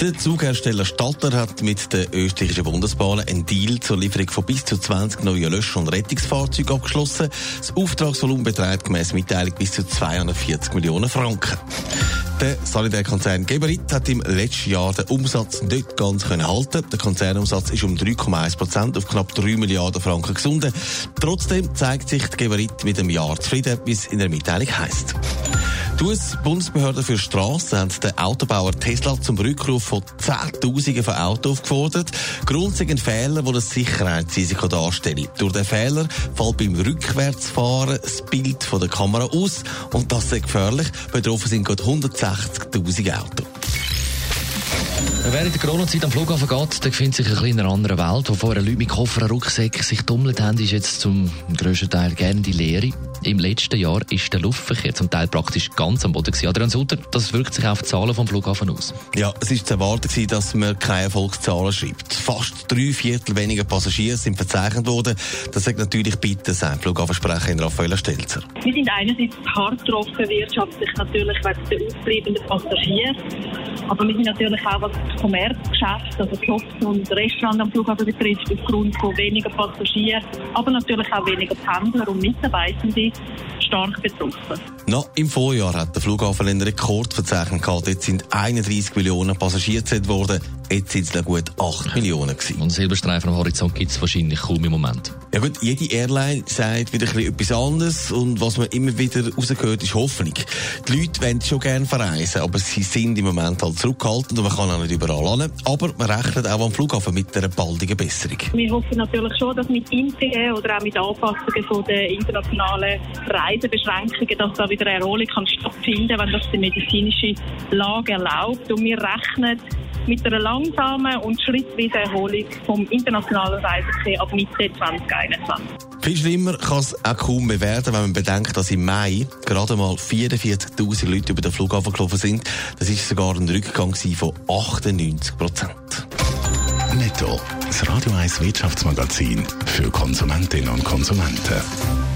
Der Zughersteller Stadler hat mit der österreichischen Bundesbahn einen Deal zur Lieferung von bis zu 20 neuen Lösch- und Rettungsfahrzeugen abgeschlossen. Das Auftragsvolumen beträgt gemäss Mitteilung bis zu 240 Millionen Franken. Der Sanitärkonzern Geberit hat im letzten Jahr den Umsatz nicht ganz können halten. Der Konzernumsatz ist um 3,1 Prozent auf knapp 3 Milliarden Franken gesunken. Trotzdem zeigt sich die Geberit mit dem Jahr zufrieden, wie es in der Mitteilung heisst. Die US-Bundesbehörde für Straßen haben den Autobauer Tesla zum Rückruf von Zehntausenden von Autos aufgefordert. Grund sind Fehler, der ein Sicherheitsrisiko darstellt. Durch den Fehler fällt beim Rückwärtsfahren das Bild von der Kamera aus und das ist gefährlich. Betroffen sind gut 160.000 Autos. Während der Corona-Zeit am Flughafen geht, da befindet sich ein bisschen in einer anderen Welt. Wo vorher Leute mit Koffer und Rucksäcken sich tummelt haben, ist jetzt zum grössten Teil gerne die Leere. Im letzten Jahr ist der Luftverkehr zum Teil praktisch ganz am Boden gewesen. Adrian Sutter, das wirkt sich auf die Zahlen vom Flughafen aus. Ja, es ist zu erwarten dass man keine Erfolgszahlen schreibt. Fast drei Viertel weniger Passagiere sind verzeichnet worden. Das sagt natürlich bitte sein Flughafensprecherin Raffaella Stelzer. Wir sind einerseits hart getroffen wirtschaftlich natürlich wegen der ausbleibenden Passagiere. Aber wir sind natürlich auch was das Kommerzgeschäft, also Shops und Restaurants am Flughafen betrifft, aufgrund von weniger Passagieren, aber natürlich auch weniger Pendler und Mitarbeitende stark betroffen. Noch im Vorjahr hat der Flughafen einen Rekordverzeichnis gehabt. Jetzt sind 31 Millionen Passagiere gezählt worden. Jetzt sind es noch gut 8 Millionen gewesen. Und Silberstreifen am Horizont gibt es wahrscheinlich kaum im Moment. Ja gut, jede Airline sagt wieder etwas anderes und was man immer wieder rausgehört, ist Hoffnung. Die Leute wollen schon gerne verreisen, aber sie sind im Moment halt zurückgehalten und man kann auch nicht überall hin. Aber man rechnet auch am Flughafen mit einer baldigen Besserung. Wir hoffen natürlich schon, dass mit Impfungen oder auch mit Anpassungen von der internationalen Reisebeschränkungen, dass da wieder eine Erholung kann stattfinden, wenn das die medizinische Lage erlaubt. Und wir rechnen mit einer langsamen und schrittweisen Erholung vom internationalen Reiseverkehr ab Mitte 2021. Viel schlimmer kann es auch kaum mehr werden, wenn man bedenkt, dass im Mai gerade mal 44.000 Leute über den Flughafen gelaufen sind. Das ist sogar ein Rückgang von 98 Prozent. Netto. Das Radio 1 Wirtschaftsmagazin für Konsumentinnen und Konsumenten.